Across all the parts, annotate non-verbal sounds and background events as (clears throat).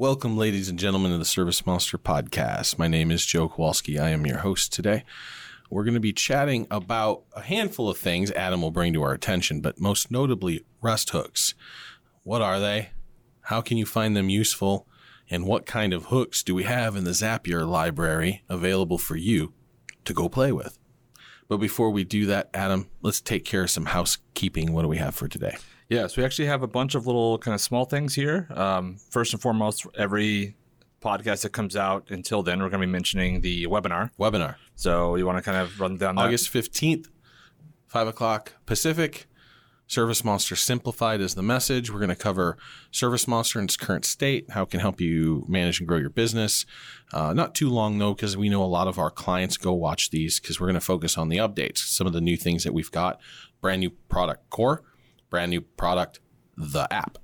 Welcome, ladies and gentlemen, to the Service Monster podcast. My name is Joe Kowalski. I am your host today. We're going to be chatting about a handful of things Adam will bring to our attention, but most notably, REST hooks. What are they? How can you find them useful? And what kind of hooks do we have in the Zapier library available for you to go play with? But before we do that, Adam, let's take care of some housekeeping. What do we have for today? Yeah, so we actually have a bunch of little kind of small things here. Um, first and foremost, every podcast that comes out until then, we're going to be mentioning the webinar. Webinar. So you want to kind of run down that? August 15th, 5 o'clock Pacific. Service Monster Simplified is the message. We're going to cover Service Monster in its current state, how it can help you manage and grow your business. Uh, not too long, though, because we know a lot of our clients go watch these because we're going to focus on the updates, some of the new things that we've got. Brand new product core, brand new product, the app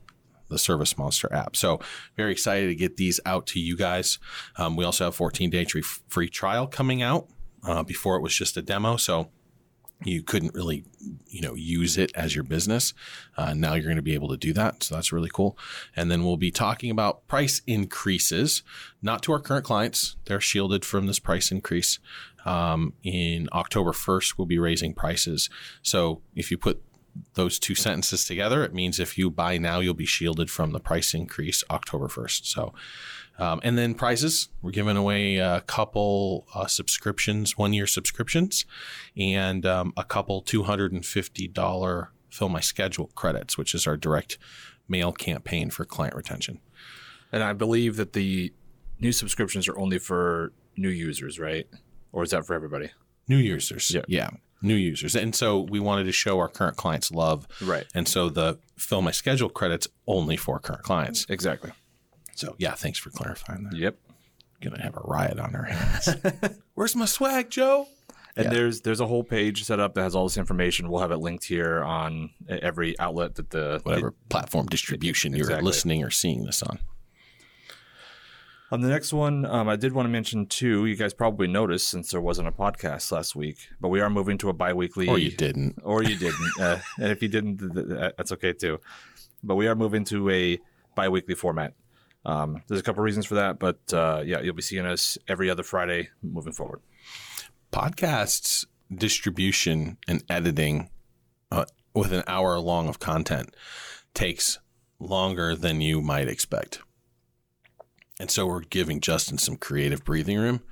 the Service Monster app. So very excited to get these out to you guys. Um, we also have 14 day free, trial coming out. Uh, before it was just a demo, so you couldn't really, you know, use it as your business. Uh, now you're going to be able to do that, so that's really cool. And then we'll be talking about price increases, not to our current clients; they're shielded from this price increase. Um, in October 1st, we'll be raising prices. So if you put those two sentences together, it means if you buy now, you'll be shielded from the price increase October 1st. So, um, and then prizes, we're giving away a couple uh, subscriptions, one year subscriptions, and um, a couple $250 Fill My Schedule credits, which is our direct mail campaign for client retention. And I believe that the new subscriptions are only for new users, right? Or is that for everybody? New users. Yeah. yeah new users. And so we wanted to show our current clients love. Right. And so the fill my schedule credits only for current clients. Exactly. So yeah, thanks for clarifying that. Yep. Gonna have a riot on our hands. (laughs) Where's my swag, Joe? And yeah. there's there's a whole page set up that has all this information. We'll have it linked here on every outlet that the whatever the, platform distribution exactly. you're listening or seeing this on. On the next one, um, I did want to mention too. You guys probably noticed since there wasn't a podcast last week, but we are moving to a bi-weekly. Or you didn't. Or you didn't. uh, (laughs) and if you didn't, that's okay too. But we are moving to a bi-weekly format. Um, there's a couple reasons for that, but uh, yeah, you'll be seeing us every other Friday moving forward. Podcasts distribution and editing uh, with an hour long of content takes longer than you might expect. And so we're giving Justin some creative breathing room.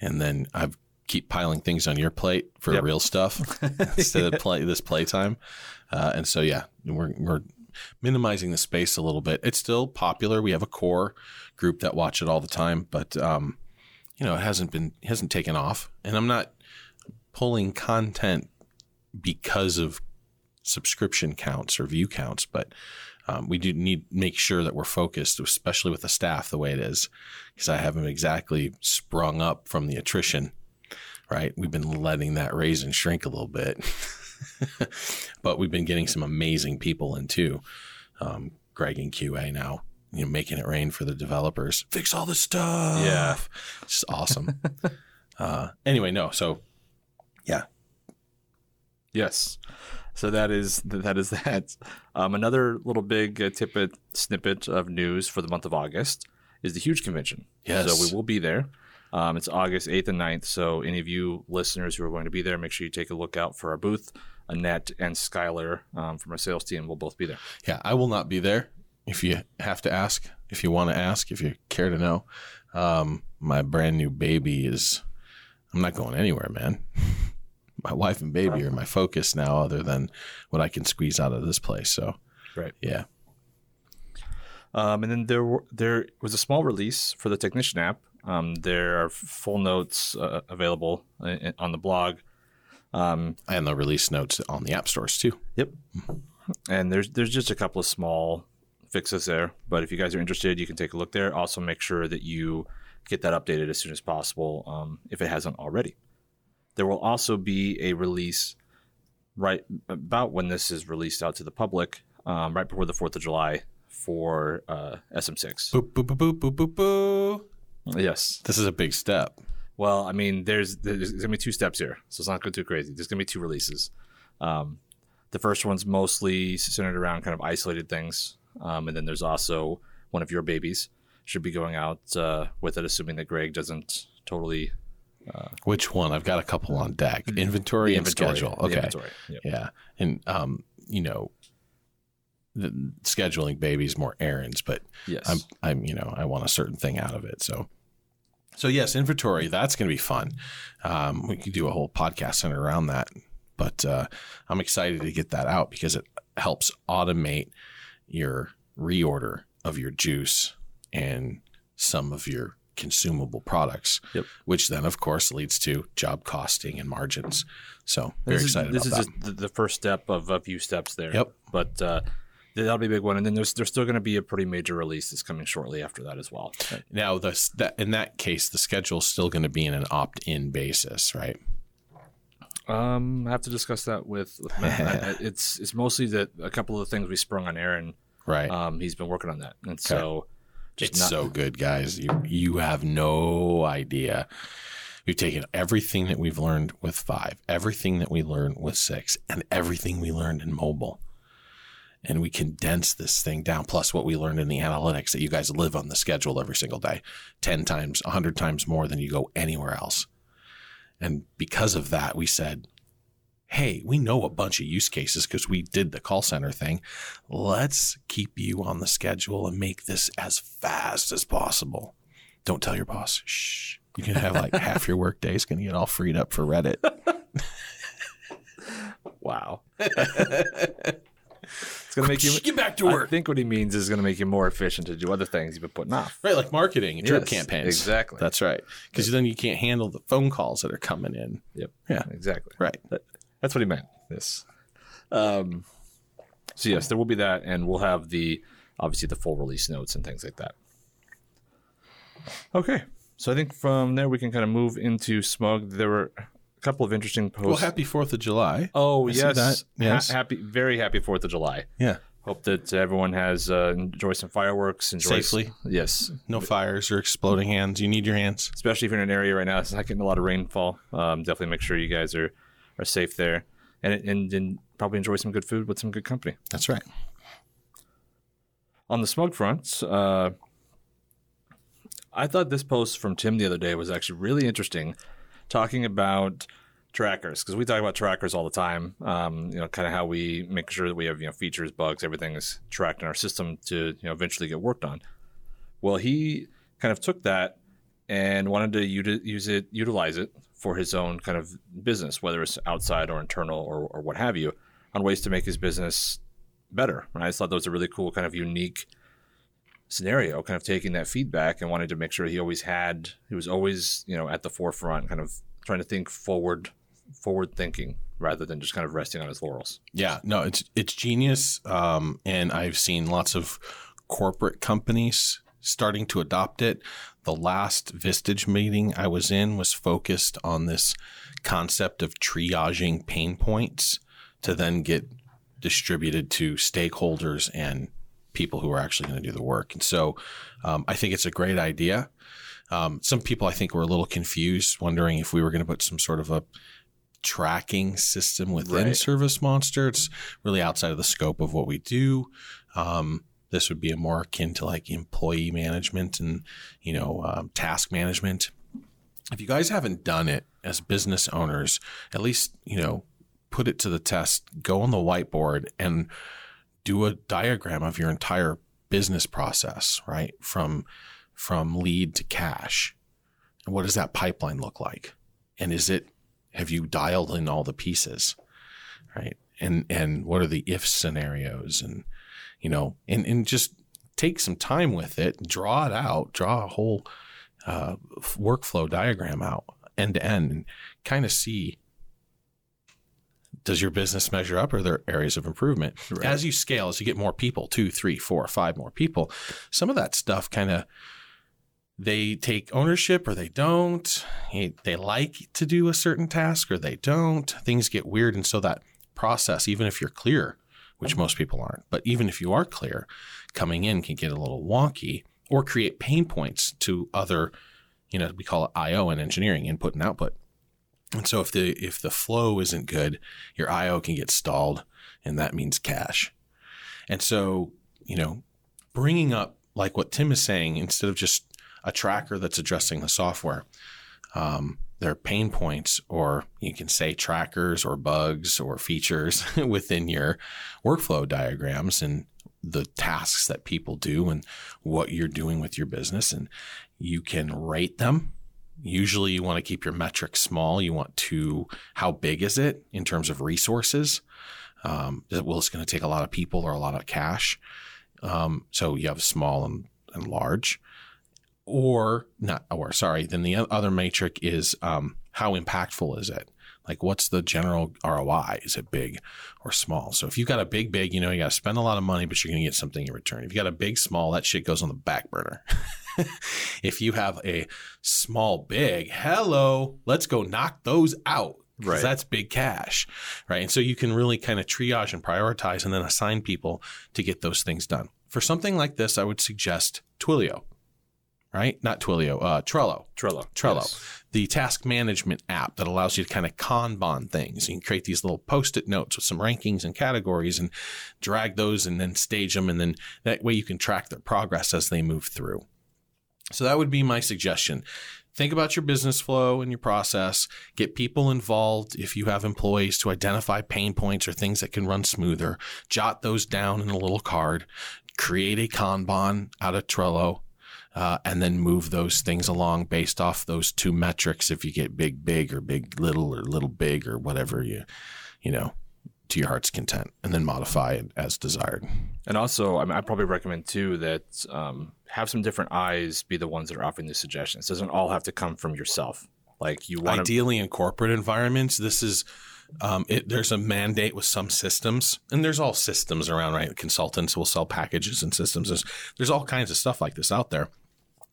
And then I keep piling things on your plate for yep. real stuff (laughs) instead of play this playtime. Uh, and so, yeah, we're, we're minimizing the space a little bit. It's still popular. We have a core group that watch it all the time, but, um, you know, it hasn't been, hasn't taken off. And I'm not pulling content because of subscription counts or view counts, but um, we do need make sure that we're focused, especially with the staff the way it is, because I haven't exactly sprung up from the attrition. Right, we've been letting that raise and shrink a little bit, (laughs) but we've been getting some amazing people in too. Um, Greg and QA now, you know, making it rain for the developers. Fix all the stuff. Yeah, it's awesome. (laughs) uh, anyway, no, so yeah, yes. So that is that is (laughs) that. Um, another little big uh, tippet snippet of news for the month of August is the huge convention. Yes. So we will be there. Um, it's August 8th and 9th. So any of you listeners who are going to be there, make sure you take a look out for our booth. Annette and Skylar um, from our sales team will both be there. Yeah, I will not be there. If you have to ask, if you want to ask, if you care to know, um, my brand new baby is. I'm not going anywhere, man. (laughs) my wife and baby are my focus now, other than what I can squeeze out of this place. So, right, yeah. Um, and then there were, there was a small release for the Technician app. Um, there are full notes uh, available in, on the blog, um, and the release notes on the app stores too. Yep. And there's there's just a couple of small fixes there, but if you guys are interested, you can take a look there. Also, make sure that you get that updated as soon as possible um, if it hasn't already. There will also be a release right about when this is released out to the public, um, right before the Fourth of July for uh, SM6. Boop, boop, boop, boop, boop, boop. Yes, this is a big step. Well, I mean, there's there's gonna be two steps here, so it's not going to be too crazy. There's gonna be two releases. Um, the first one's mostly centered around kind of isolated things, um, and then there's also one of your babies should be going out uh, with it, assuming that Greg doesn't totally Which one? I've got a couple on deck. Inventory, and inventory. schedule. Okay. inventory. Yep. Yeah. And um, you know, the scheduling babies more errands, but Yes. I'm I'm you know, I want a certain thing out of it. So so yes, inventory, that's gonna be fun. Um, we could do a whole podcast centered around that. But uh, I'm excited to get that out because it helps automate your reorder of your juice and some of your consumable products, Yep. which then, of course, leads to job costing and margins. So very this excited Is, this about is that. just the, the first step of a few steps there. Yep. But uh, that'll be a big one, and then there's there's still going to be a pretty major release that's coming shortly after that as well. Now, the, that in that case, the schedule is still going to be in an opt-in basis, right? Um, I have to discuss that with, with Matt. I- I- (laughs) it's it's mostly that a couple of the things we sprung on Aaron. Right. Um, he's been working on that, and so just it's not, so good, guys. You you have no idea. We've taken everything that we've learned with five, everything that we learned with six, and everything we learned in mobile. And we condense this thing down, plus what we learned in the analytics that you guys live on the schedule every single day, 10 times, 100 times more than you go anywhere else. And because of that, we said, hey, we know a bunch of use cases because we did the call center thing. Let's keep you on the schedule and make this as fast as possible. Don't tell your boss. Shh. You can have like half your work day is going to get all freed up for Reddit. (laughs) wow. it's gonna make you. get back to work. I think what he means is going to make you more efficient to do other things you've been putting off. Right, like marketing and Yes, campaigns. exactly. That's right. Because then you can't handle the phone calls that are coming in. Yep. Yeah. Exactly. Right. That's what he meant. Yes. Um, so yes, there will be that, and we'll have the obviously the full release notes and things like that. Okay. So I think from there we can kind of move into Smug. There were a couple of interesting posts. Well, happy 4th of July. oh I see yes, that. Ha- happy, very happy Fourth of July. Yeah. Hope that everyone has uh, enjoyed some fireworks. Enjoy Safely. yes, No fires or exploding hands. You need your hands. especially if you're in an area right now it's not getting a lot of rainfall. Um, definitely make sure you guys are are safe there, and and, and probably enjoy some good food with some good company. That's right. On the smug front, uh, I thought this post from Tim the other day was actually really interesting, talking about trackers because we talk about trackers all the time. Um, you know, kind of how we make sure that we have you know features, bugs, everything is tracked in our system to you know eventually get worked on. Well, he kind of took that and wanted to uti- use it, utilize it for his own kind of business, whether it's outside or internal or, or what have you, on ways to make his business better. And I just thought that was a really cool kind of unique scenario, kind of taking that feedback and wanting to make sure he always had, he was always, you know, at the forefront, kind of trying to think forward, forward thinking rather than just kind of resting on his laurels. Yeah, no, it's it's genius, um, and I've seen lots of corporate companies starting to adopt it. The last Vistage meeting I was in was focused on this concept of triaging pain points to then get distributed to stakeholders and people who are actually going to do the work. And so, um, I think it's a great idea. Um, some people I think were a little confused, wondering if we were going to put some sort of a tracking system within Right. Service Monster. It's really outside of the scope of what we do. Um, this would be a more akin to like employee management and you know um, task management. If you guys haven't done it as business owners, at least you know put it to the test. Go on the whiteboard and do a diagram of your entire business process, right? From from lead to cash. And what does that pipeline look like? And is it have you dialed in all the pieces? Right? And and what are the if scenarios and you know, and, and just take some time with it, draw it out, draw a whole uh, workflow diagram out end to end and kind of see does your business measure up or are there areas of improvement Right. as you scale as you get more people two three four five more people some of that stuff kind of they take ownership or they don't They- they like to do a certain task or they don't things get weird and so that process even if you're clear which most people aren't. But even if you are clear coming in can get a little wonky or create pain points to other you know we call it io in engineering input and output. And so if the if the flow isn't good your io can get stalled and that means cash. And so you know bringing up like what Tim is saying, instead of just a tracker that's addressing the software, um, there are pain points, or you can say trackers or bugs or features (laughs) within your workflow diagrams and the tasks that people do and what you're doing with your business. And you can rate them. Usually, you want to keep your metrics small. You want to, how big is it in terms of resources? Um, well, it's going to take a lot of people or a lot of cash. Um, so you have small and, and large or not, or sorry, then the other metric is um, how impactful is it? Like, what's the general ROI? Is it big or small? So, if you've got a big, big, you know, you got to spend a lot of money, but you're going to get something in return. If you got a big, small, that shit goes on the back burner. (laughs) if you have a small, big, hello, let's go knock those out. Because right. that's big cash, right? And so you can really kind of triage and prioritize and then assign people to get those things done. For something like this, I would suggest Twilio right? Not Twilio, uh, Trello. Trello. Trello. Yes. The task management app that allows you to kind of Kanban things. You can create these little post it notes with some rankings and categories and drag those and then stage them. And then that way you can track their progress as they move through. So that would be my suggestion. Think about your business flow and your process. Get people involved if you have employees to identify pain points or things that can run smoother. Jot those down in a little card. Create a Kanban out of Trello uh, and then move those things along based off those two metrics. If you get big, big, or big, little, or little, big, or whatever you, you know, to your heart's content, and then modify it as desired. And also, I mean, I probably recommend too that um, have some different eyes be the ones that are offering the suggestions. It doesn't all have to come from yourself. Like you want ideally in corporate environments, this is. Um, it, there's a mandate with some systems, and there's all systems around, right? Consultants will sell packages and systems. There's, there's all kinds of stuff like this out there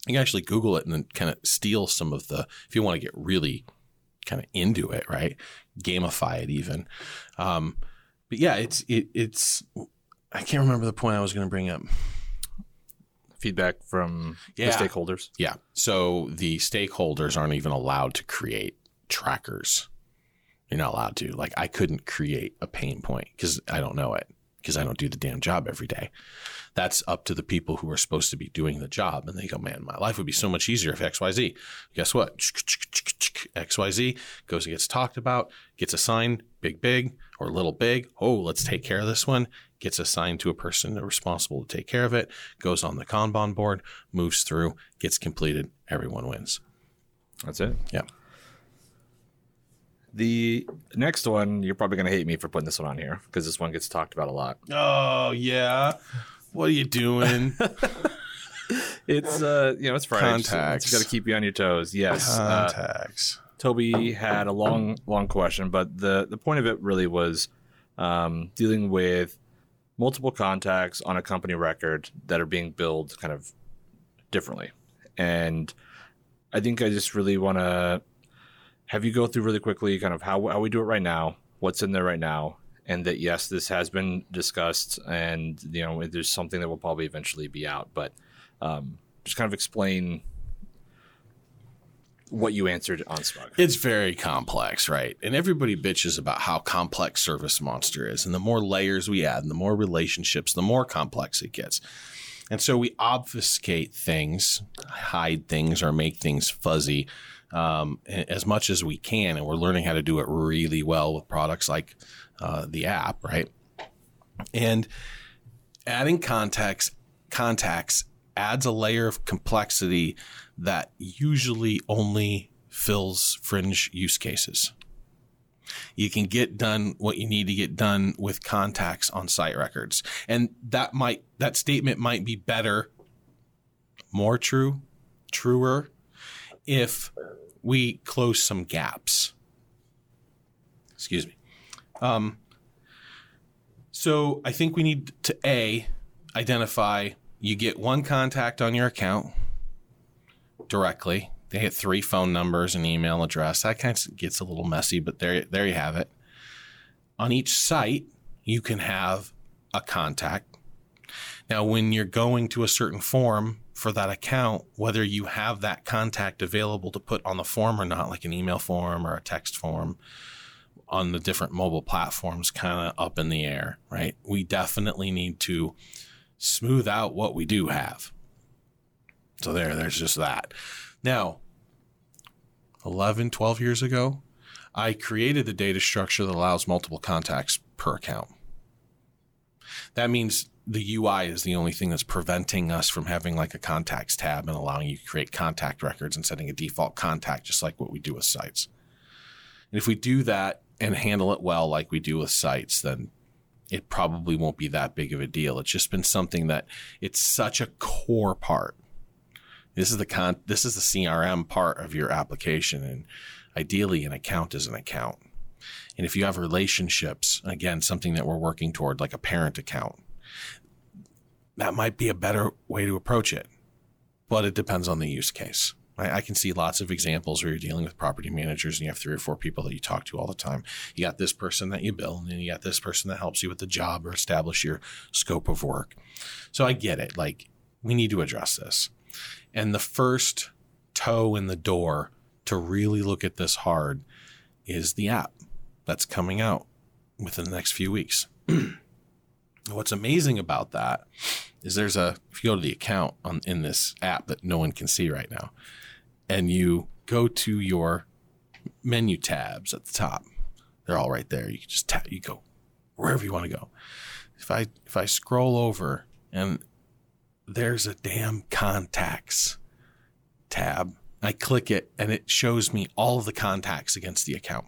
you can actually Google it and then kind of steal some of the, if you want to get really kind of into it, right? Gamify it even. Um, but yeah, it's, it, it's, I can't remember the point I was going to bring up. Feedback from yeah. the stakeholders. Yeah. So the stakeholders aren't even allowed to create trackers. You're not allowed to. Like, I couldn't create a pain point because I don't know it because I don't do the damn job every day. That's up to the people who are supposed to be doing the job. And they go, man, my life would be so much easier if XYZ. Guess what? XYZ goes and gets talked about, gets assigned big, big or little big. Oh, let's take care of this one. Gets assigned to a person responsible to take care of it, goes on the Kanban board, moves through, gets completed. Everyone wins. That's it. Yeah. The next one, you're probably going to hate me for putting this one on here because this one gets talked about a lot. Oh, yeah. What are you doing? (laughs) it's, uh, you know, it's Friday. Contacts. It's got to keep you on your toes. Yes. Uh, Contacts. Uh, Toby had a long, long question, but the, the point of it really was um, dealing with multiple contacts on a company record that are being billed kind of differently. And I think I just really want to have you go through really quickly kind of how, how we do it right now, what's in there right now, and that yes, this has been discussed, and you know there's something that will probably eventually be out, but um, just kind of explain what you answered on Smug. It's very complex, right? And everybody bitches about how complex Service Monster is, and the more layers we add, and the more relationships, the more complex it gets. And so we obfuscate things, hide things, or make things fuzzy um, as much as we can. And we're learning how to do it really well with products like uh, the app, right? And adding contacts, contacts adds a layer of complexity that usually only fills fringe use cases. You can get done what you need to get done with contacts on site records. And that might that statement might be better, more true, truer if we close some gaps. Excuse me. Um, so I think we need to A, identify you get one contact on your account directly. They get three phone numbers and email address. That kind of gets a little messy, but there, there you have it. On each site, you can have a contact. Now, when you're going to a certain form, for that account, whether you have that contact available to put on the form or not, like an email form or a text form on the different mobile platforms, kind of up in the air, right? We definitely need to smooth out what we do have. So there, there's just that. Now, 11, 12 years ago, I created the data structure that allows multiple contacts per account. That means the UI is the only thing that's preventing us from having like a contacts tab and allowing you to create contact records and setting a default contact, just like what we do with sites. And if we do that and handle it well, like we do with sites, then it probably won't be that big of a deal. It's just been something that it's such a core part. This is the con this is the CRM part of your application and ideally an account is an account. And if you have relationships, again, something that we're working toward like a parent account, that might be a better way to approach it. But it depends on the use case. I, can see lots of examples where you're dealing with property managers and you have three or four people that you talk to all the time. You got this person that you bill, and then you got this person that helps you with the job or establish your scope of work. So I get it. Like, we need to address this. And the first toe in the door to really look at this hard is the app that's coming out within the next few weeks. (clears throat) What's amazing about that is there's a if you go to the account on in this app that no one can see right now, and you go to your menu tabs at the top, they're all right there. You can just tap, you go wherever you want to go. If I if I scroll over and there's a damn contacts tab, I click it and it shows me all of the contacts against the account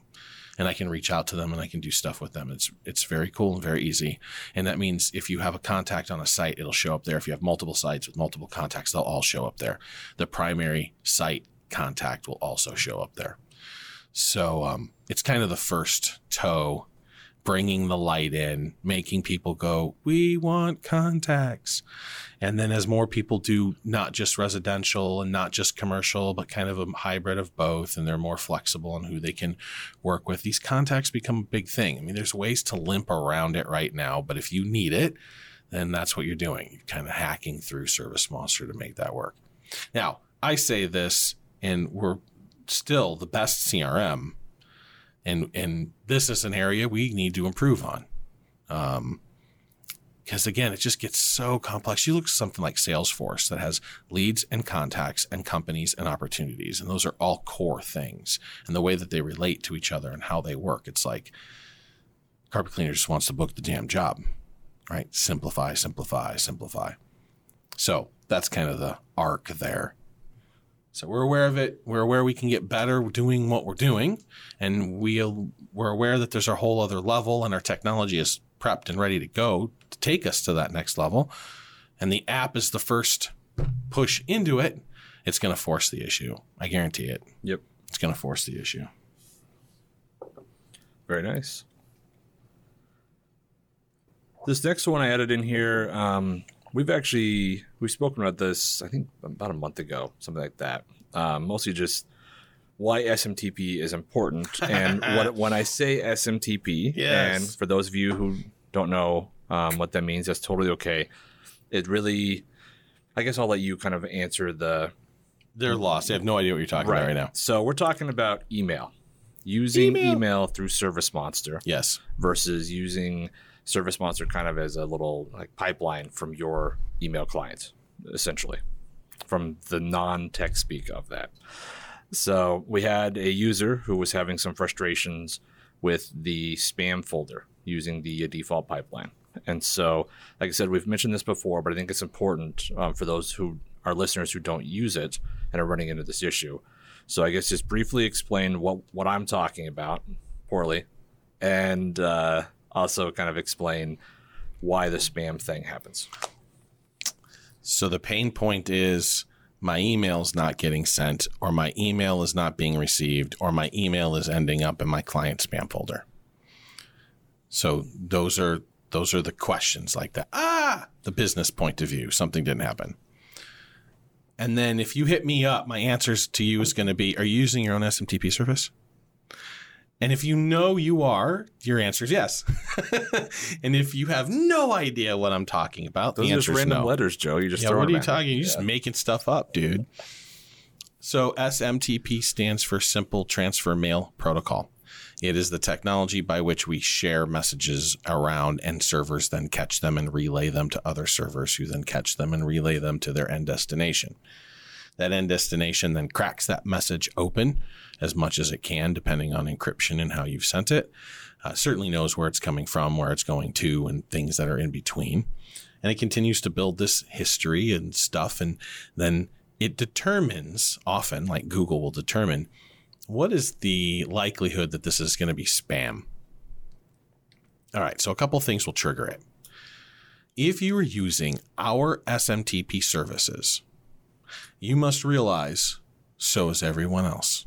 and I can reach out to them and I can do stuff with them. It's it's very cool and very easy. And that means if you have a contact on a site, it'll show up there. If you have multiple sites with multiple contacts, they'll all show up there. The primary site contact will also show up there. So um, it's kind of the first toe bringing the light in, making people go, we want contacts. And then as more people do not just residential and not just commercial, but kind of a hybrid of both, and they're more flexible on who they can work with, these contacts become a big thing. I mean, there's ways to limp around it right now, but if you need it, then that's what you're doing. You're kind of hacking through Service Monster to make that work. Now, I say this, and we're still the best CRM and and this is an area we need to improve on. Um, because again, it just gets so complex. You look at something like Salesforce that has leads and contacts and companies and opportunities, and those are all core things. And the way that they relate to each other and how they work, it's like carpet cleaner just wants to book the damn job, right? Simplify, simplify, simplify. So that's kind of the arc there. So we're aware of it. We're aware we can get better doing what we're doing, and we we're aware that there's a whole other level, and our technology is prepped and ready to go to take us to that next level. And the app is the first push into it. It's going to force the issue. I guarantee it. Yep. It's going to force the issue. Very nice. This next one I added in here, um, We've actually we've spoken about this. I think about a month ago, something like that. Um, mostly just why SMTP is important, (laughs) and what when I say SMTP, yes. and for those of you who don't know um, what that means, that's totally okay. It really, I guess I'll let you kind of answer the. They're lost. They have no idea what you're talking right. about right now. So we're talking about email, using email, email through Service Monster. Yes. Versus using Service Monster kind of as a little like pipeline from your email clients, essentially, from the non-tech speak of that. So we had a user who was having some frustrations with the spam folder using the default pipeline. And so, like I said, we've mentioned this before, but I think it's important um, for those who are listeners who don't use it and are running into this issue. So I guess just briefly explain what what I'm talking about poorly, and uh, also kind of explain why the spam thing happens. So the pain point is my email is not getting sent, or my email is not being received, or my email is ending up in my client spam folder. So those are those are the questions like that. Ah, the business point of view, something didn't happen. And then if you hit me up, my answers to you is going to be: Are you using your own SMTP service? And if you know you are, your answer is yes. (laughs) and if you have no idea what I'm talking about, those the are just random no. letters, Joe. You just yeah. What are you talking? You're yeah. just making stuff up, dude. So SMTP stands for Simple Transfer Mail Protocol. It is the technology by which we share messages around, and servers then catch them and relay them to other servers, who then catch them and relay them to their end destination. That end destination then cracks that message open as much as it can, depending on encryption and how you've sent it. Uh, certainly knows where it's coming from, where it's going to, and things that are in between. And it continues to build this history and stuff. And then it determines often, like Google will determine, what is the likelihood that this is going to be spam? All right, so a couple things will trigger it. If you are using our SMTP services, you must realize so is everyone else.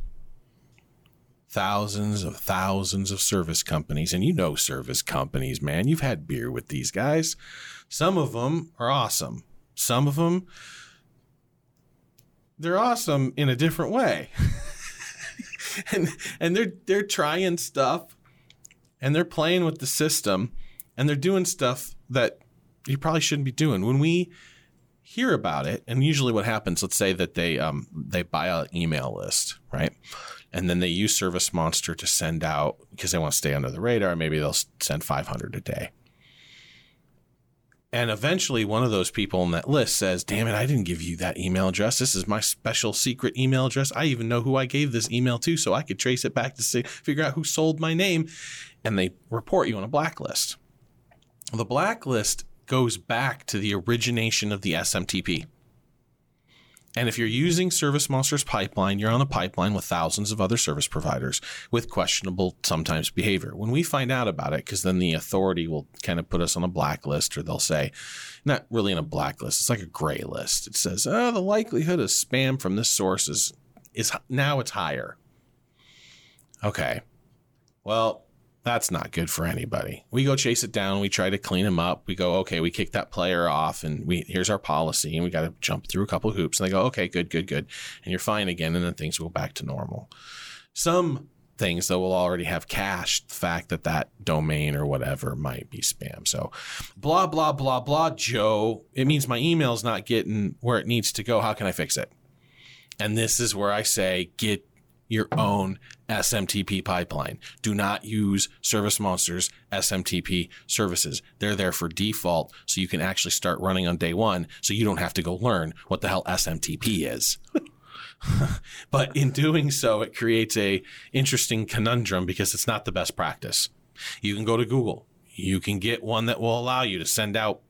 Thousands of thousands of service companies, and you know service companies, man. You've had beer with these guys. Some of them are awesome. Some of them, they're awesome in a different way. (laughs) and and they're they're trying stuff and they're playing with the system and they're doing stuff that you probably shouldn't be doing. When we hear about it, and usually what happens, let's say that they um, they buy an email list, right? And then they use Service Monster to send out because they want to stay under the radar. Maybe they'll send 500 a day. And eventually, one of those people on that list says, Damn it, I didn't give you that email address. This is my special secret email address. I even know who I gave this email to, so I could trace it back to see, figure out who sold my name. And they report you on a blacklist. The blacklist goes back to the origination of the SMTP. And if you're using Service Monster's pipeline, you're on a pipeline with thousands of other service providers with questionable sometimes behavior. When we find out about it, because then the authority will kind of put us on a blacklist, or they'll say, not really in a blacklist, it's like a gray list. It says, oh, the likelihood of spam from this source is, is now it's higher. Okay. Well, that's not good for anybody. We go chase it down. We try to clean them up. We go, okay, we kick that player off, and we here's our policy, and we got to jump through a couple hoops. And they go, okay, good, good, good, and you're fine again, and then things go back to normal. Some things though will already have cached the fact that that domain or whatever might be spam. So, blah blah blah blah. Joe, it means my email's not getting where it needs to go. How can I fix it? And this is where I say, get your own SMTP pipeline. Do not use Service Monster's SMTP services. They're there for default so you can actually start running on day one so you don't have to go learn what the hell SMTP is. (laughs) but in doing so, it creates a interesting conundrum because it's not the best practice. You can go to Google. You can get one that will allow you to send out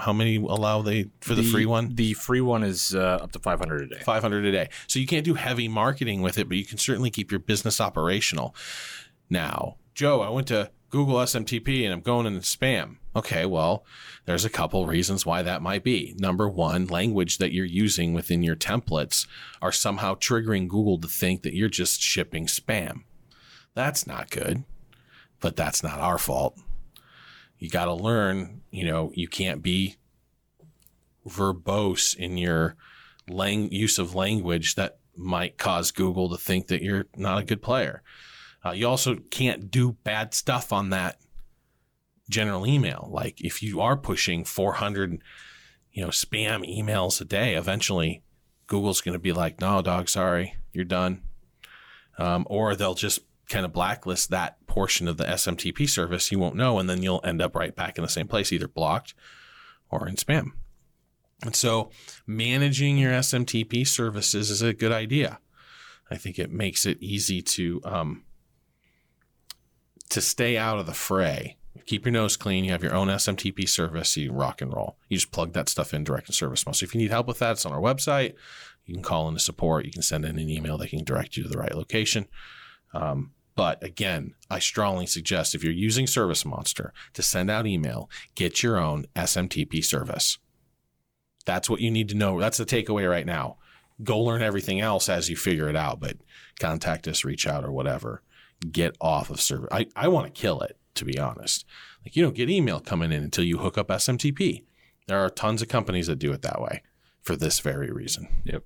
how many allow they for the, the free one? The free one is uh, up to 500 a day. 500 a day. So you can't do heavy marketing with it, but you can certainly keep your business operational. Now, Joe, I went to Google SMTP and I'm going into spam. Okay, well, there's a couple reasons why that might be. Number one, language that you're using within your templates are somehow triggering Google to think that you're just shipping spam. That's not good, but that's not our fault you got to learn, you know, you can't be verbose in your lang- use of language that might cause Google to think that you're not a good player. Uh, you also can't do bad stuff on that general email. Like if you are pushing 400, you know, spam emails a day, eventually Google's going to be like, no, dog, sorry, you're done. Um, or they'll just kind of blacklist that portion of the SMTP service, you won't know. And then you'll end up right back in the same place, either blocked or in spam. And so managing your SMTP services is a good idea. I think it makes it easy to, um, to stay out of the fray. Keep your nose clean. You have your own SMTP service. You rock and roll. You just plug that stuff in direct and service So if you need help with that, it's on our website. You can call in the support. You can send in an email. They can direct you to the right location. Um, but again, I strongly suggest if you're using Service Monster to send out email, get your own SMTP service. That's what you need to know. That's the takeaway right now. Go learn everything else as you figure it out, but contact us, reach out, or whatever. Get off of service. I, I want to kill it, to be honest. Like you don't get email coming in until you hook up SMTP. There are tons of companies that do it that way for this very reason. Yep.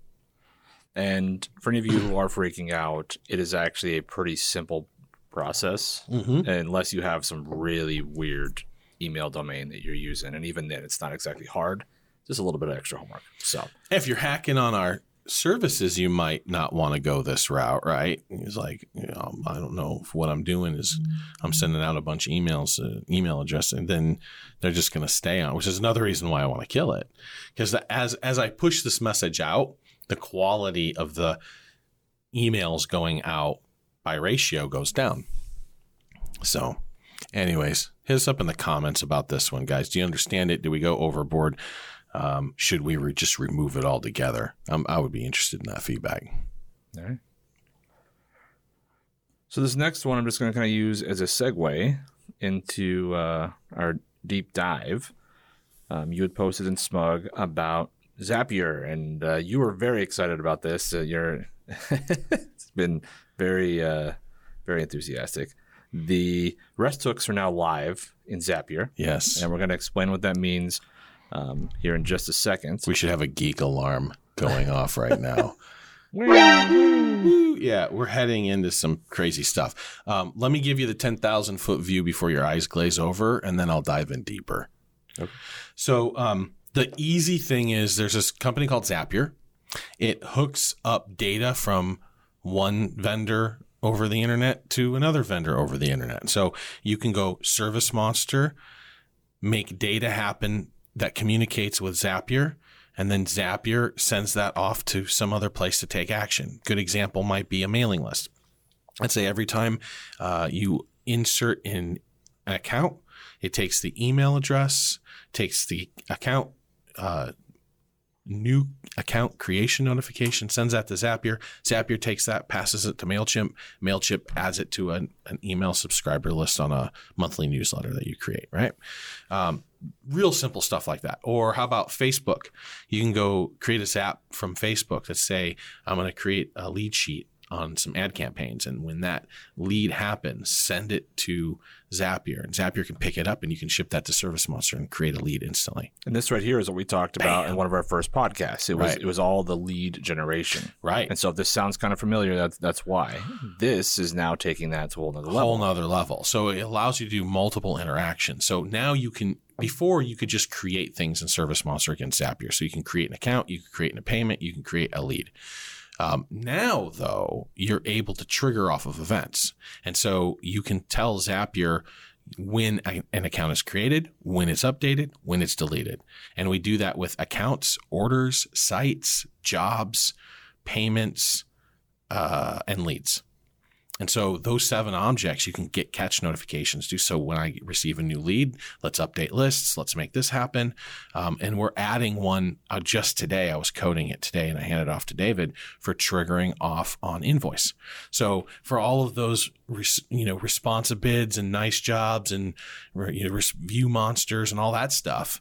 And for any of you who are freaking out, it is actually a pretty simple process, mm-hmm. unless you have some really weird email domain that you're using. And even then, it's not exactly hard, just a little bit of extra homework. So, if you're hacking on our services, you might not want to go this route, right? It's like, you know, I don't know if what I'm doing is I'm sending out a bunch of emails, uh, email address, and then they're just going to stay on, which is another reason why I want to kill it. Because as as I push this message out, the quality of the emails going out by ratio goes down. So, anyways, hit us up in the comments about this one, guys. Do you understand it? Do we go overboard? Um, should we re- just remove it altogether? Um, I would be interested in that feedback. All right. So this next one I'm just going to kind of use as a segue into uh, our deep dive. Um, you had posted in Smug about Zapier, and uh, you were very excited about this. Uh, you're (laughs) it's been very uh, very enthusiastic. The REST hooks are now live in Zapier, Yes. and we're going to explain what that means um, here in just a second. We should have a geek alarm going off right now. (laughs) Yeah, we're heading into some crazy stuff. Um, let me give you the 10,000 foot view before your eyes glaze over, and then I'll dive in deeper. Okay. So, um, the easy thing is there's this company called Zapier. It hooks up data from one vendor over the internet to another vendor over the internet. So you can go Service Monster, make data happen that communicates with Zapier, and then Zapier sends that off to some other place to take action. Good example might be a mailing list. Let's say every time uh, you insert in an account, it takes the email address, takes the account uh, new account creation notification, sends that to Zapier. Zapier takes that, passes it to MailChimp. MailChimp adds it to an, an email subscriber list on a monthly newsletter that you create, right? Um, real simple stuff like that. Or how about Facebook? You can go create a Zap from Facebook that say, I'm going to create a lead sheet on some ad campaigns. And when that lead happens, send it to Zapier and Zapier can pick it up and you can ship that to Service Monster and create a lead instantly. And this right here is what we talked about in one of our first podcasts. It was Right. it was all the lead generation. Right. And so if this sounds kind of familiar, that's that's why. This is now taking that to a whole nother level. whole nother level. So it allows you to do multiple interactions. So now you can before you could just create things in Service Monster against Zapier. So you can create an account, you can create a payment, you can create a lead. Um, now though, you're able to trigger off of events, and so you can tell Zapier when an account is created, when it's updated, when it's deleted, and we do that with accounts, orders, sites, jobs, payments, uh, and leads. And so those seven objects, you can get catch notifications. Do so when I receive a new lead. Let's update lists. Let's make this happen. Um, and we're adding one uh, just today. I was coding it today, and I handed it off to David for triggering off on invoice. So for all of those, res- you know, responsive bids and nice jobs and you know, res- view monsters and all that stuff,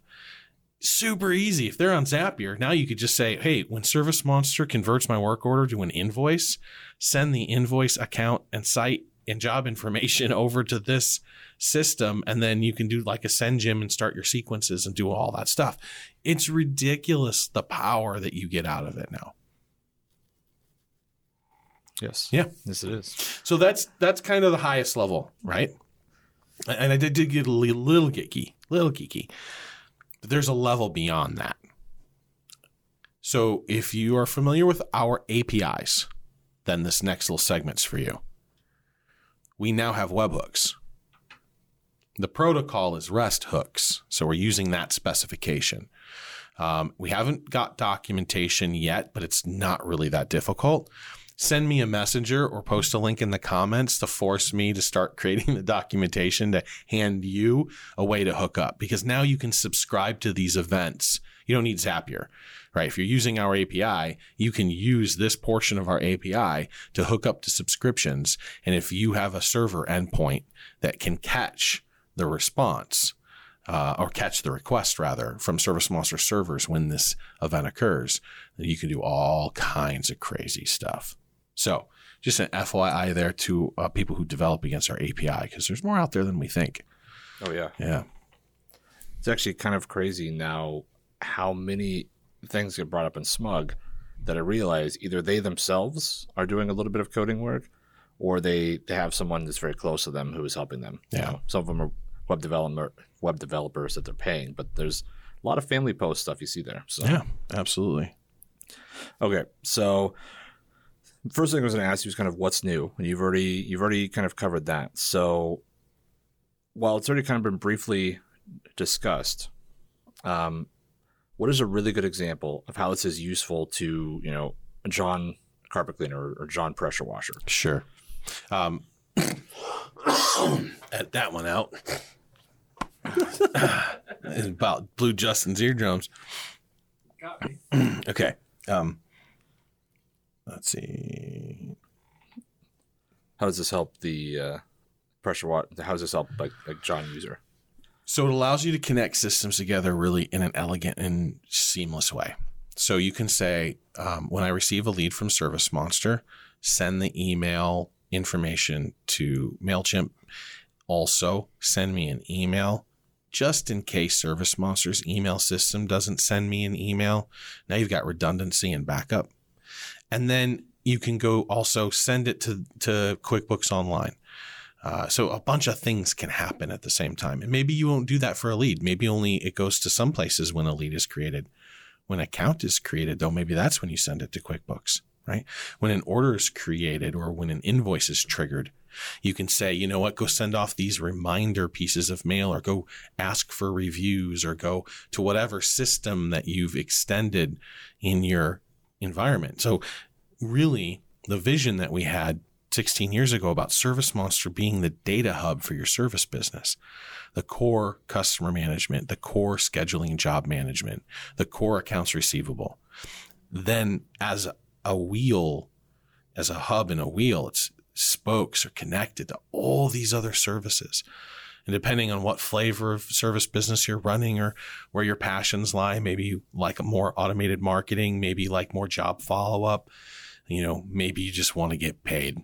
super easy. If they're on Zapier, now you could just say, hey, when Service Monster converts my work order to an invoice, send the invoice account and site and job information (laughs) over to this system. And then you can do like a SendJim and start your sequences and do all that stuff. It's ridiculous the power that you get out of it now. Yes. Yeah. Yes, it is. So that's that's kind of the highest level, right? And I did, did get a little geeky, little geeky. But there's a level beyond that. So if you are familiar with our APIs, then this next little segment's for you. We now have webhooks. The protocol is REST hooks, so we're using that specification. Um, we haven't got documentation yet, but it's not really that difficult send me a messenger or post a link in the comments to force me to start (laughs) creating the documentation to hand you a way to hook up because now you can subscribe to these events. You don't need Zapier, right? If you're using our API, you can use this portion of our API to hook up to subscriptions. And if you have a server endpoint that can catch the response, uh, or catch the request rather from Service Monster servers when this event occurs, then you can do all kinds of crazy stuff. So, just an FYI there to uh, people who develop against our API because there's more out there than we think. Oh yeah. Yeah. It's actually kind of crazy now how many things get brought up in Smug that I realize either they themselves are doing a little bit of coding work or they, they have someone that's very close to them who is helping them. You Yeah. know, some of them are web developer web developers that they're paying, but there's a lot of family post stuff you see there. So Yeah, absolutely. Okay, so first thing I was going to ask you is kind of what's new, and you've already you've already kind of covered that. So while it's already kind of been briefly discussed, um, what is a really good example of how this is useful to you know John carpet cleaner or John pressure washer? Sure. Um, (coughs) at that one out. (coughs) It's about blew Justin's eardrums. Got me. (coughs) Okay. Um, let's see. How does this help the uh, pressure water? How does this help like like John user? So it allows you to connect systems together really in an elegant and seamless way. So you can say, um, when I receive a lead from ServiceMonster, send the email information to MailChimp. Also, send me an email just in case ServiceMonster's email system doesn't send me an email. Now you've got redundancy and backup. And then you can go also send it to, to QuickBooks Online. Uh, so a bunch of things can happen at the same time. And maybe you won't do that for a lead. Maybe only it goes to some places when a lead is created. When an account is created, though, maybe that's when you send it to QuickBooks, right? When an order is created or when an invoice is triggered, you can say, you know what, go send off these reminder pieces of mail or go ask for reviews or go to whatever system that you've extended in your environment. So really the vision that we had 16 years ago about ServiceMonster being the data hub for your service business, the core customer management, the core scheduling job management, the core accounts receivable. Then as a wheel, as a hub in a wheel, its spokes are connected to all these other services. And depending on what flavor of service business you're running or where your passions lie, maybe you like more automated marketing, maybe like more job follow up, you know, maybe you just want to get paid,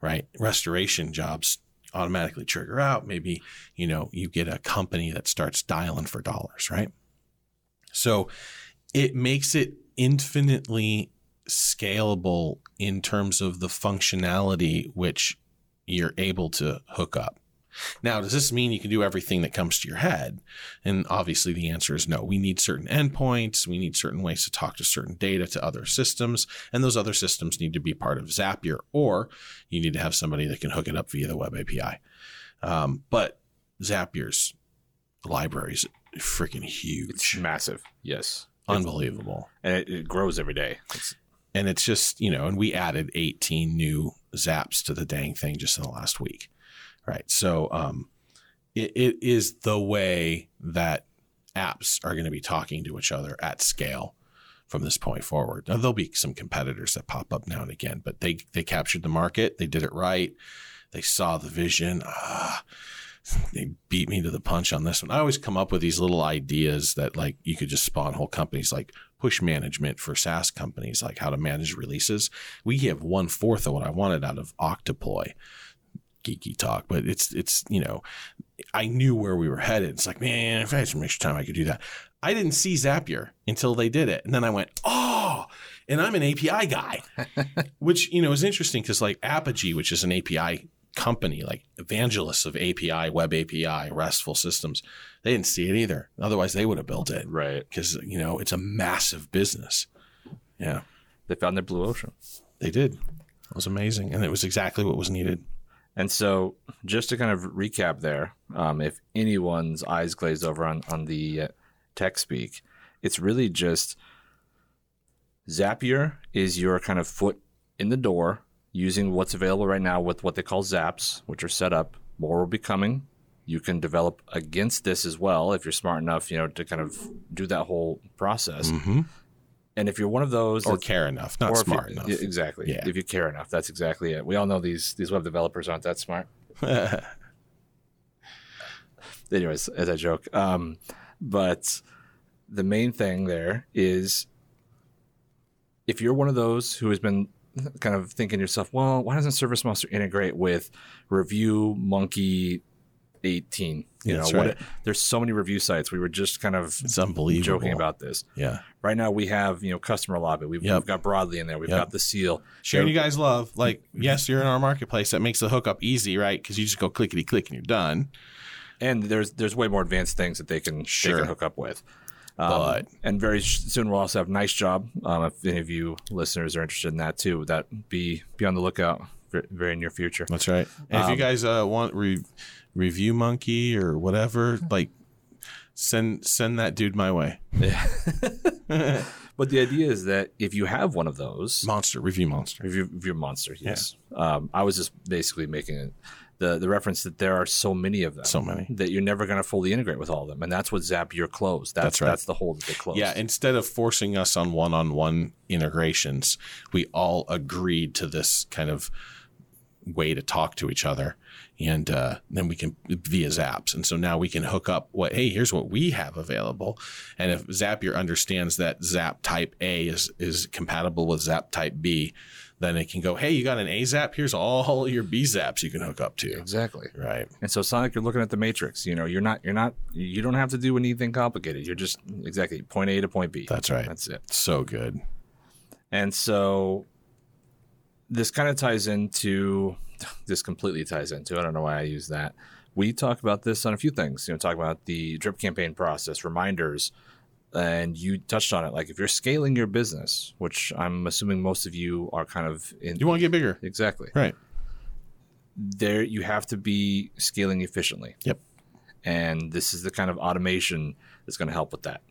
right? Restoration jobs automatically trigger out. Maybe, you know, you get a company that starts dialing for dollars, right? So it makes it infinitely scalable in terms of the functionality which you're able to hook up. Now, does this mean you can do everything that comes to your head? And obviously the answer is no. We need certain endpoints. We need certain ways to talk to certain data to other systems. And those other systems need to be part of Zapier or you need to have somebody that can hook it up via the web API. Um, but Zapier's library is freaking huge. It's massive. Yes, Unbelievable. and it, it grows every day. It's, and it's just you know and we added 18 new zaps to the dang thing just in the last week right. So um it, it is the way that apps are going to be talking to each other at scale from this point forward. Now there'll be some competitors that pop up now and again but they they captured the market. They did it right. They saw the vision. Ah, they beat me to the punch on this one. I always come up with these little ideas that like you could just spawn whole companies like push management for SaaS companies, like how to manage releases. We give one fourth of what I wanted out of Octoploy. Geeky talk, but it's it's you know, I knew where we were headed. It's like, man, if I had some extra time, I could do that. I didn't see Zapier until they did it, and then I went, oh, and I'm an API guy, (laughs) which you know is interesting because like Apigee, which is an API company, like evangelists of API, web API, RESTful systems, they didn't see it either. Otherwise, they would have built it right. because you know it's a massive business. Yeah, They found their blue ocean. they did. It was amazing, and it was exactly what was needed. And so, just to kind of recap there, um, if anyone's eyes glazed over on on the uh, tech speak, it's really just Zapier is your kind of foot in the door using what's available right now with what they call Zaps, which are set up. More will be coming. You can develop against this as well if you're smart enough, you know, to kind of do that whole process. Mm-hmm. And if you're one of those, Or care enough, not if you- smart enough. exactly. Yeah. If you care enough, that's exactly it. We all know these these web developers aren't that smart. (laughs) anyways, as I joke. Um, but the main thing there is if you're one of those who has been kind of thinking to yourself, well, why doesn't ServiceMonster integrate with Review Monkey 18? You That's know, what right. there's so many review sites. We were just kind of it's unbelievable. joking about this. yeah, Right now, we have you know customer lobby. We've, Yep. we've got broadly in there. We've Yep. got the seal. sharing you guys love. Like, yes, you're in our marketplace. That makes the hookup easy, right? Because you just go clickety click and you're done. and there's there's way more advanced things that they can they Sure. can hook up with. Um, But- and very soon we'll also have NiceJob. Um, if any of you listeners are interested in that too, that be be on the lookout very, very near future. That's right. And if you Um, guys uh, want re- review monkey or whatever, (laughs) like send send that dude my way. Yeah. (laughs) but the idea is that if you have one of those, Monster review monster. review, review monster, yes. Um, I was just basically making it, the the reference that there are so many of them, So many. that you're never going to fully integrate with all of them, and that's what Zapier closed. That's That's right. That's the hole that they closed. Yeah, instead of forcing us on one-on-one integrations, we all agreed to this kind of way to talk to each other, and uh, then we can via Zaps, and so now we can hook up what. Hey, here's what we have available, and if Zapier understands that Zap Type A is is compatible with Zap Type B, then it can go. Hey, you got an A Zap? Here's all your B Zaps you can hook up to. exactly. Right. And so it's not like you're looking at the matrix. You know, you're not, you're not, you don't have to do anything complicated. You're just exactly point A to point B. That's right. That's it. So good. And so this kind of ties into (sighs) this completely ties into. I don't know why I use that. We talk about this on a few things. You know, talk about the drip campaign process, reminders, and you touched on it. Like if you're scaling your business, which I'm assuming most of you are kind of in. You want to get bigger, exactly right? There, you have to be scaling efficiently. Yep. And this is the kind of automation that's going to help with that.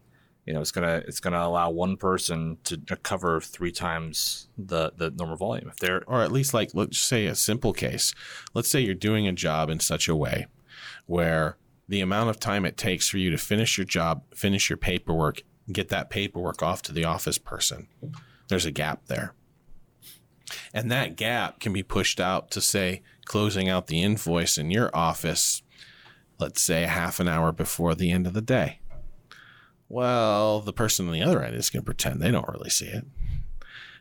You know, it's gonna it's gonna allow one person to cover three times the the normal volume. If they're or at least like let's say a simple case. Let's say you're doing a job in such a way where the amount of time it takes for you to finish your job, finish your paperwork, get that paperwork off to the office person. There's a gap there. And that gap can be pushed out to say closing out the invoice in your office, let's say half an hour before the end of the day. Well, the person on the other end is going to pretend they don't really see it.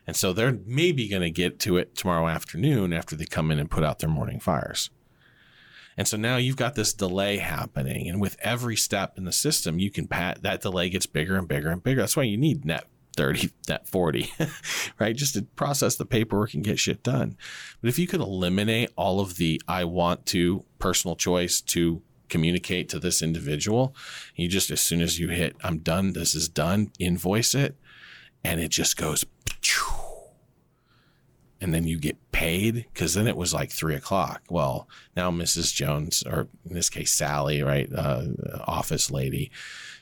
And so they're maybe going to get to it tomorrow afternoon after they come in and put out their morning fires. And so now you've got this delay happening. And with every step in the system, you can pat that delay gets bigger and bigger and bigger. That's why you need net 30, net 40, (laughs) right? Just to process the paperwork and get shit done. But if you could eliminate all of the I want to personal choice to communicate to this individual, you just, as soon as you hit, I'm done, this is done, invoice it, and it just goes and then you get paid because then it was like three o'clock. Well, now Mrs. Jones, or in this case Sally, right, uh, office lady,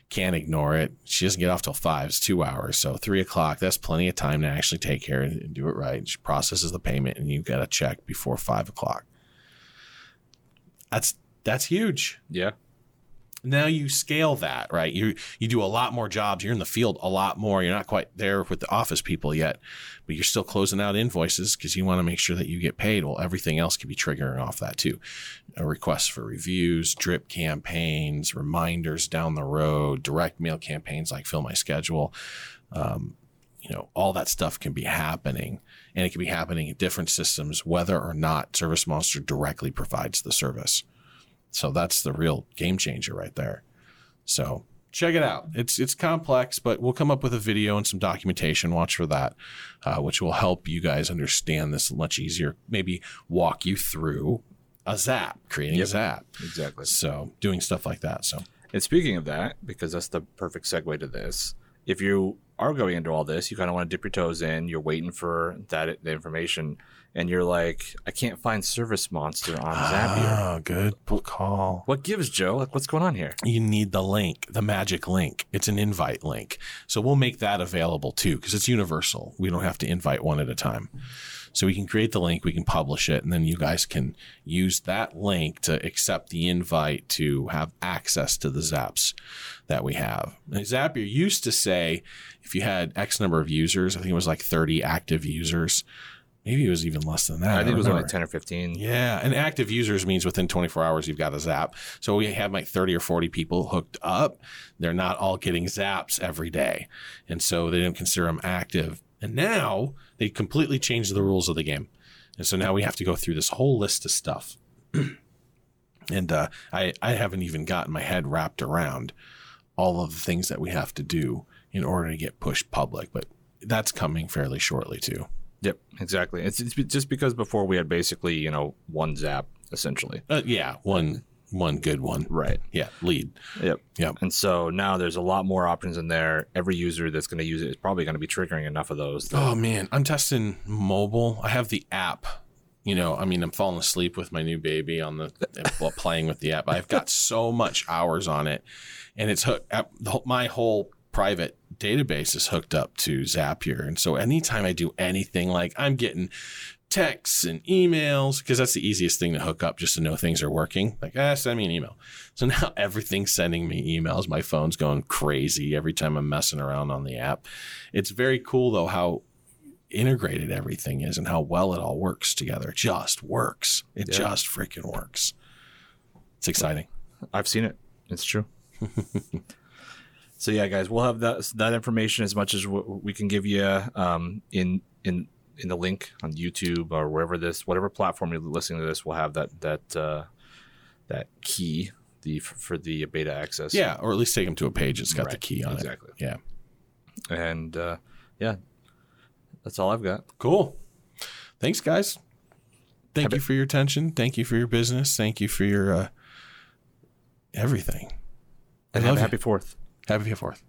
can't ignore it. She doesn't get off till five. It's two hours, so three o'clock. That's plenty of time to actually take care and do it right. She processes the payment, and you got a check before five o'clock. That's that's huge. Yeah, now you scale that right? You you do a lot more jobs. You're in the field a lot more. You're not quite there with the office people yet but you're still closing out invoices because you want to make sure that you get paid. Well everything else can be triggering off that too. A request for reviews drip campaigns reminders down the road direct mail campaigns like fill my schedule. Um, you know all that stuff can be happening and it can be happening in different systems whether or not ServiceMonster directly provides the service so that's the real game changer right there. So check it out. It's it's complex, but we'll come up with a video and some documentation. Watch for that, uh, which will help you guys understand this much easier. Maybe walk you through a zap, creating a zap. exactly. So doing stuff like that. So And speaking of that, because that's the perfect segue to this, if you are going into all this, you kind of want to dip your toes in. You're waiting for that the information, and you're like, I can't find ServiceMonster on ah, Zapier. oh, good call. What gives, Joe? Like, what's going on here? you need the link, the magic link. It's an invite link. So we'll make that available too because it's universal. We don't have to invite one at a time. So we can create the link, we can publish it, and then you guys can use that link to accept the invite to have access to the Zaps that we have. And Zapier used to say if you had X number of users, I think it was like 30 active users. Maybe it was even less than that. I think it was only remember. 10 or 15. Yeah, and active users means within 24 hours you've got a zap. So we have like 30 or 40 people hooked up. They're not all getting zaps every day. And so they didn't consider them active. And now they completely changed the rules of the game. And so now we have to go through this whole list of stuff. (clears throat) and uh, I, I haven't even gotten my head wrapped around all of the things that we have to do in order to get pushed public. But that's coming fairly shortly too. Yep, exactly. It's, it's just because before we had basically, you know, one Zap essentially. Uh, yeah, one one good one. Right. Yeah, lead. Yep. Yep. And so now there's a lot more options in there. Every user that's going to use it is probably going to be triggering enough of those. that- Oh man, I'm testing mobile. I have the app you know, I mean, I'm falling asleep with my new baby on the (laughs) while playing with the app. I've got so much hours on it, and it's hooked. My whole private database is hooked up to Zapier, and so anytime I do anything, like I'm getting texts and emails because that's the easiest thing to hook up just to know things are working. Like, ah, send me an email. So (laughs) now everything's sending me emails. My phone's going crazy every time I'm messing around on the app. It's very cool though how integrated everything is and how well it all works together. It just works. It yeah. just freaking works. It's exciting. I've seen it. It's true. (laughs) so yeah, guys, we'll have that that information as much as we can give you um, in in in the link on YouTube or wherever this whatever platform you're listening to this. We'll have that that uh, that key the for the beta access. Yeah, or at least take them to a page that's got right. the key on exactly. it. Exactly. Yeah. And uh, yeah, that's all I've got. Cool. Thanks, guys. Thank Have you it. for your attention. Thank you for your business. Thank you for your uh, everything. And have a happy Fourth. Happy Fourth.